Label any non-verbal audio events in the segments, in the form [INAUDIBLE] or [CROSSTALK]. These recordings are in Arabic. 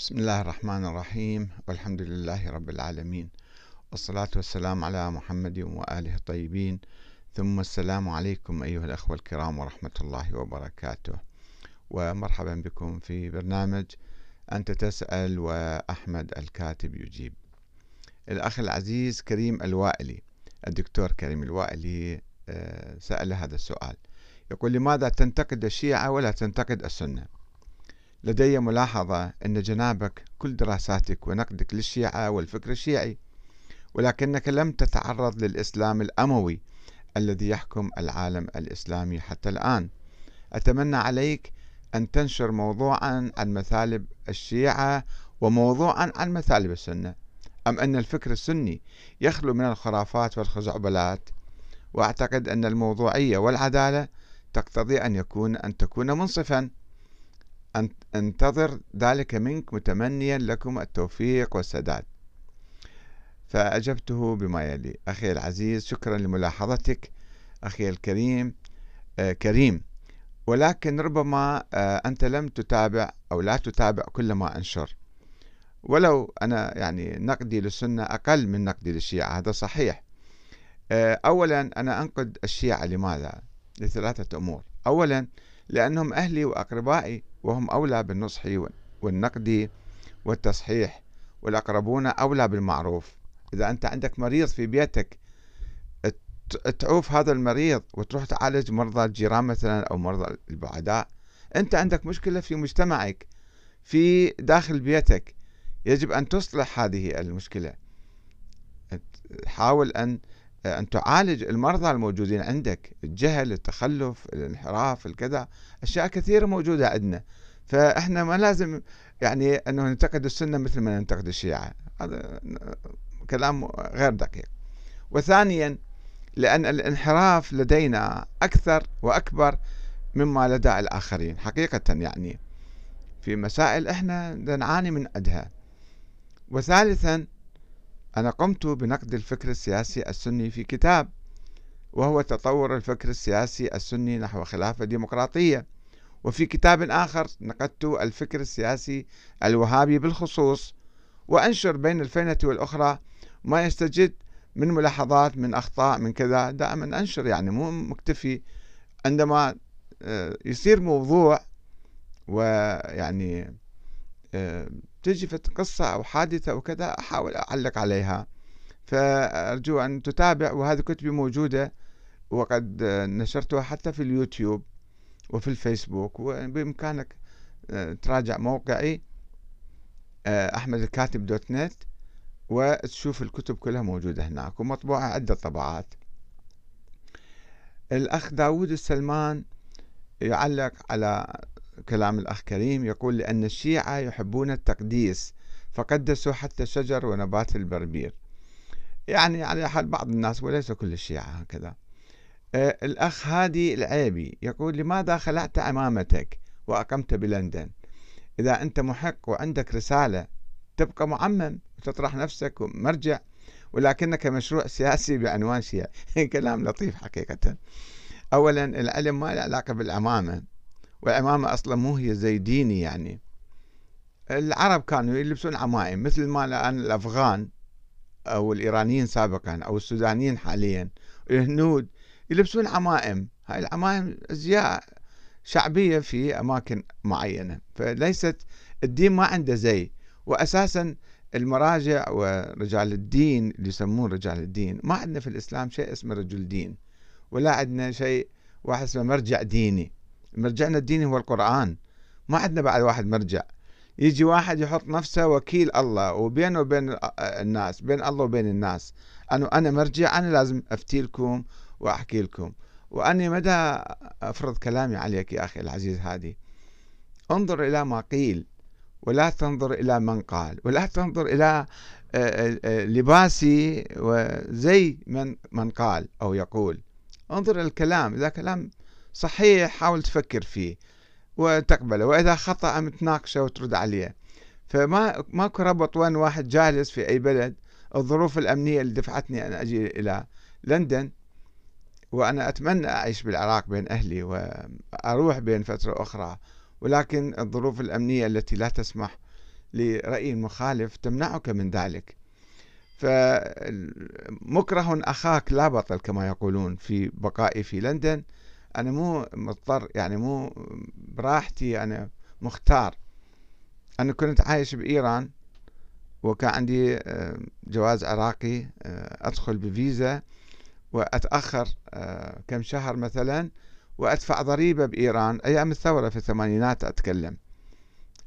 بسم الله الرحمن الرحيم. والحمد لله رب العالمين. والصلاة والسلام على محمد وآله الطيبين. ثم السلام عليكم أيها الأخوة الكرام ورحمة الله وبركاته. ومرحبا بكم في برنامج أنت تسأل وأحمد الكاتب يجيب. الأخ العزيز كريم الوائلي الدكتور كريم الوائلي آه، سأل هذا السؤال. يقول لماذا تنتقد الشيعة ولا تنتقد السنة؟ لدي ملاحظة أن جنابك كل دراساتك ونقدك للشيعة والفكر الشيعي ولكنك لم تتعرض للإسلام الأموي الذي يحكم العالم الإسلامي حتى الآن. أتمنى عليك أن تنشر موضوعا عن مثالب الشيعة وموضوعا عن مثالب السنة. أم أن الفكر السني يخلو من الخرافات والخزعبلات؟ وأعتقد أن الموضوعية والعدالة تقتضي أن يكون أن تكون منصفا. أنتظر ذلك منك متمنيا لكم التوفيق والسداد. فأجبته بما يلي. أخي العزيز شكرا لملاحظتك. أخي الكريم آه كريم. ولكن ربما آه أنت لم تتابع أو لا تتابع كل ما أنشر. ولو أنا يعني نقدي للسنة أقل من نقدي للشيعة هذا صحيح. آه أولا أنا أنقد الشيعة لماذا؟ لثلاثة أمور. أولا لأنهم أهلي وأقربائي. وهم أولى بالنصح والنقد والتصحيح والأقربون أولى بالمعروف. إذا أنت عندك مريض في بيتك تعوف هذا المريض وتروح تعالج مرضى الجيران مثلا أو مرضى البعداء. أنت عندك مشكلة في مجتمعك في داخل بيتك. يجب أن تصلح هذه المشكلة. حاول أن أن تعالج المرضى الموجودين عندك الجهل التخلف الانحراف الكذا أشياء كثيرة موجودة عندنا. فإحنا ما لازم يعني أنه ننتقد السنة مثل ما ننتقد الشيعة. هذا كلام غير دقيق. وثانيا لأن الانحراف لدينا أكثر وأكبر مما لدى الآخرين حقيقة يعني. في مسائل إحنا نعاني من أدها وثالثا أنا قمت بنقد الفكر السياسي السني في كتاب وهو تطور الفكر السياسي السني نحو خلافة ديمقراطية. وفي كتاب آخر نقدت الفكر السياسي الوهابي بالخصوص وأنشر بين الفينة والأخرى ما يستجد من ملاحظات من أخطاء من كذا. دائما أنشر يعني مو مكتفي. عندما آه، يصير موضوع ويعني آه، تجي في قصة أو حادثة أو كذا أحاول أعلق عليها. فأرجو أن تتابع وهذه كتبي موجودة وقد نشرتها حتى في اليوتيوب وفي الفيسبوك. وبإمكانك آه، تراجع موقعي آه، أحمد الكاتب دوت نت وتشوف الكتب كلها موجودة هناك ومطبوعة عدة طبعات. الأخ داود السلمان يعلق على كلام الأخ كريم يقول لأن الشيعة يحبون التقديس فقدسوا حتى شجر ونبات البربير. يعني على حال بعض الناس وليس كل الشيعة هكذا. آه الأخ هادي العيبي يقول لماذا خلعت عمامتك وأقمت بلندن؟ إذا أنت محق وعندك رسالة تبقى معمم وتطرح نفسك ومرجع ولكنك مشروع سياسي بعنوان شيعي [LAUGHS] كلام لطيف حقيقة. أولا العلم ما له علاقة بالعمامة والعمامة أصلا مو هي زي ديني يعني. العرب كانوا يلبسون عمائم مثل ما الآن الأفغان أو الإيرانيين سابقا أو السودانيين حاليا الهنود يلبسون عمائم هاي العمائم أزياء شعبية في أماكن معينة فليست الدين ما عنده زي. وأساسا المراجع ورجال الدين اللي يسمون رجال الدين ما عندنا في الإسلام شيء اسمه رجل دين ولا عندنا شيء واحد اسمه مرجع ديني. مرجعنا الديني هو القرآن. ما عندنا بعد واحد مرجع. يجي واحد يحط نفسه وكيل الله وبينه وبين الناس بين الله وبين الناس. أنه أنا مرجع أنا لازم أفتي لكم وأحكي لكم وأني مدى أفرض كلامي عليك يا أخي العزيز هادي. انظر إلى ما قيل ولا تنظر إلى من قال ولا تنظر إلى لباسي وزي من من قال أو يقول. انظر إلى الكلام. إذا كلام صحيح حاول تفكر فيه وتقبله وإذا خطأ تناقشه وترد عليه. فما ماكو ربط وين واحد جالس في أي بلد الظروف الأمنية اللي دفعتني أن أجي إلى لندن. وأنا أتمنى أعيش بالعراق بين أهلي وأروح بين فترة أخرى. ولكن الظروف الأمنية التي لا تسمح لرأي مخالف تمنعك من ذلك. فمكره أخاك لا بطل كما يقولون في بقائي في لندن. أنا مو مضطر يعني مو براحتي أنا مختار. أنا كنت عايش بإيران وكان عندي آه، جواز عراقي آه، أدخل بفيزا وأتأخر آه، كم شهر مثلا وأدفع ضريبة بإيران. أيام الثورة في الثمانينات أتكلم.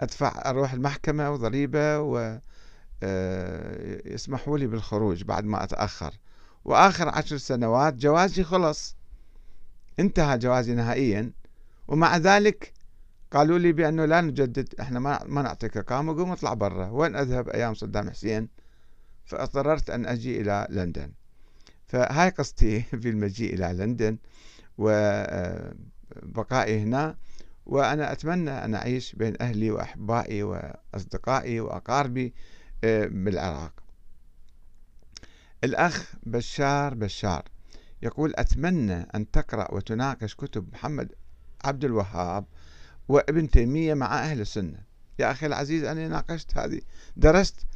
أدفع أروح المحكمة وضريبة و يسمحوا لي بالخروج بعد ما أتأخر. وآخر عشر سنوات جوازي خلص. انتهى جوازي نهائيا. ومع ذلك قالوا لي بأنه لا نجدد إحنا ما, ما نعطيك إقامة قوم اطلع برا. وين أذهب أيام صدام حسين؟ فاضطررت أن أجي إلى لندن. فهاي قصتي [LAUGHS] في المجيء إلى لندن وبقائي هنا. وأنا أتمنى أن أعيش بين أهلي وأحبائي وأصدقائي وأقاربي آه، بالعراق. الأخ بشار بشار. يقول أتمنى أن تقرأ وتناقش كتب محمد عبد الوهاب وابن تيمية مع أهل السنة. يا أخي العزيز أنا ناقشت هذه درست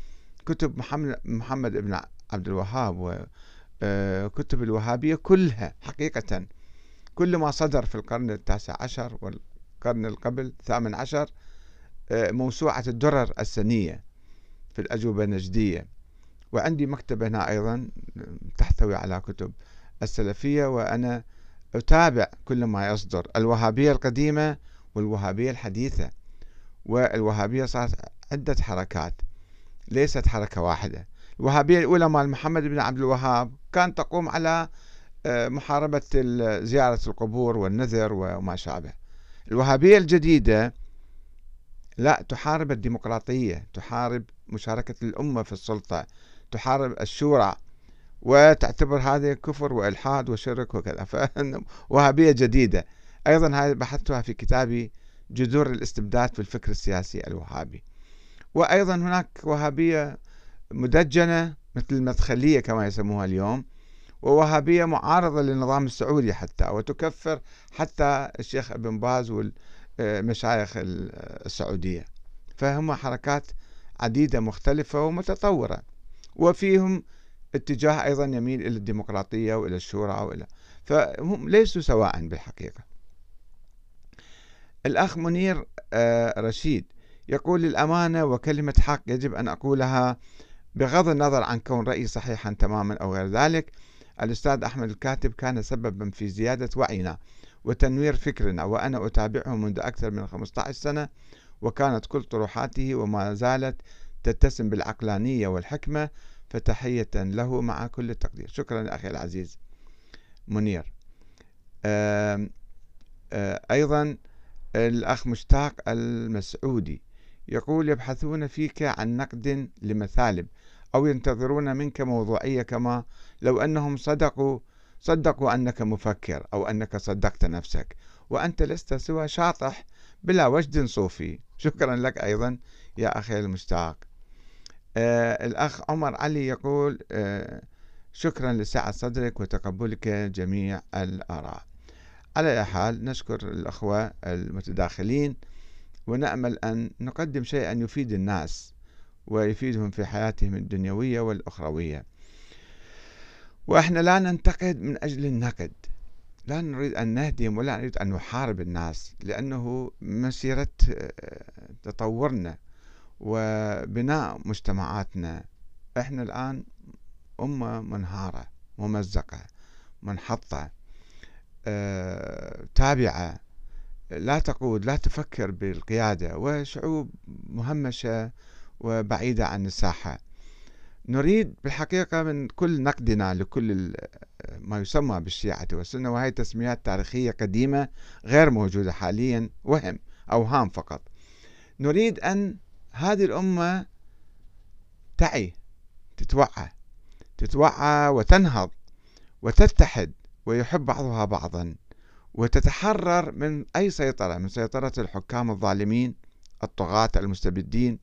كتب محمد, محمد بن عبد الوهاب وكتب آه، الوهابية كلها حقيقة. كل ما صدر في القرن التاسع عشر والقرن القبل الثامن عشر آه، موسوعة الدرر السنية في الأجوبة النجدية. وعندي مكتبة هنا أيضا تحتوي على كتب. السلفية وأنا أتابع كل ما يصدر الوهابية القديمة والوهابية الحديثة. والوهابية صارت عدة حركات ليست حركة واحدة. الوهابية الأولى مال محمد بن عبد الوهاب كانت تقوم على آه، محاربة زيارة القبور والنذر وما شابه. الوهابية الجديدة لا تحارب الديمقراطية تحارب مشاركة الأمة في السلطة تحارب الشورى. وتعتبر هذا كفر وإلحاد وشرك وكذا. [LAUGHS] وهابية جديدة. أيضا هذه بحثتها في كتابي جذور الاستبداد في الفكر السياسي الوهابي. وأيضا هناك وهابية مدجنة مثل المدخلية كما يسموها اليوم ووهابية معارضة للنظام السعودي حتى وتكفر حتى الشيخ ابن باز والمشايخ السعودية. فهم حركات عديدة مختلفة ومتطورة. وفيهم اتجاه أيضا يميل إلى الديمقراطية وإلى الشورى وإلى فهم ليسوا سواء بالحقيقة. الأخ منير آه، رشيد يقول للأمانة وكلمة حق يجب أن أقولها بغض النظر عن كون رأيي صحيحا تماما أو غير ذلك. الأستاذ أحمد الكاتب كان سببا في زيادة وعينا وتنوير فكرنا وأنا أتابعه منذ أكثر من 15 سنة وكانت كل طروحاته وما زالت تتسم بالعقلانية والحكمة فتحية له مع كل التقدير. شكرا أخي العزيز منير. آه أيضا الأخ مشتاق المسعودي يقول يبحثون فيك عن نقد لمثالب أو ينتظرون منك موضوعية كما لو أنهم صدقوا صدقوا أنك مفكر أو أنك صدقت نفسك وأنت لست سوى شاطح بلا وجد صوفي. شكرا لك أيضا يا أخي المشتاق. الأخ عمر علي يقول آه شكرا لسعة صدرك وتقبلك جميع الآراء. على أي حال نشكر الأخوة المتداخلين ونأمل أن نقدم شيئا يفيد الناس ويفيدهم في حياتهم الدنيوية والأخروية. وإحنا لا ننتقد من أجل النقد. لا نريد أن نهدم ولا نريد أن نحارب الناس لأنه مسيرة تطورنا. وبناء مجتمعاتنا. إحنا الآن أمة منهارة ممزقة منحطة تابعة. لا تقود لا تفكر بالقيادة وشعوب مهمشة وبعيدة عن الساحة. نريد بالحقيقة من كل نقدنا لكل ما يسمى بالشيعة والسنة وهي تسميات تاريخية قديمة غير موجودة حاليا وهم أوهام فقط. نريد أن هذه الأمة تعي تتوعى تتوعى وتنهض وتتحد ويحب بعضها بعضا وتتحرر من أي سيطرة من سيطرة الحكام الظالمين الطغاة المستبدين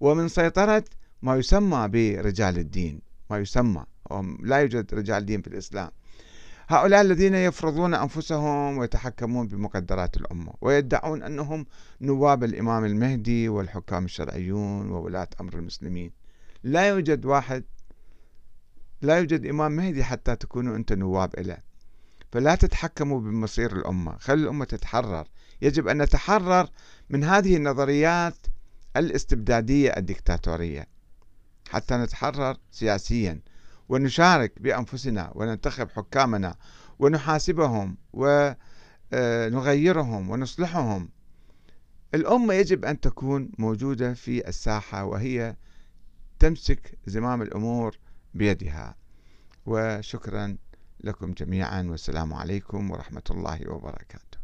ومن سيطرة ما يسمى برجال الدين ما يسمى لا يوجد رجال دين في الإسلام. هؤلاء الذين يفرضون أنفسهم ويتحكمون بمقدرات الأمة ويدعون أنهم نواب الإمام المهدي والحكام الشرعيون وولاة أمر المسلمين. لا يوجد واحد لا يوجد إمام مهدي حتى تكونوا أنت نواب إله فلا تتحكموا بمصير الأمة خلي الأمة تتحرر. يجب أن نتحرر من هذه النظريات الاستبدادية الدكتاتورية حتى نتحرر سياسيا. ونشارك بأنفسنا وننتخب حكامنا ونحاسبهم ونغيرهم ونصلحهم. الأمة يجب أن تكون موجودة في الساحة وهي تمسك زمام الأمور بيدها. وشكرا لكم جميعا والسلام عليكم ورحمة الله وبركاته.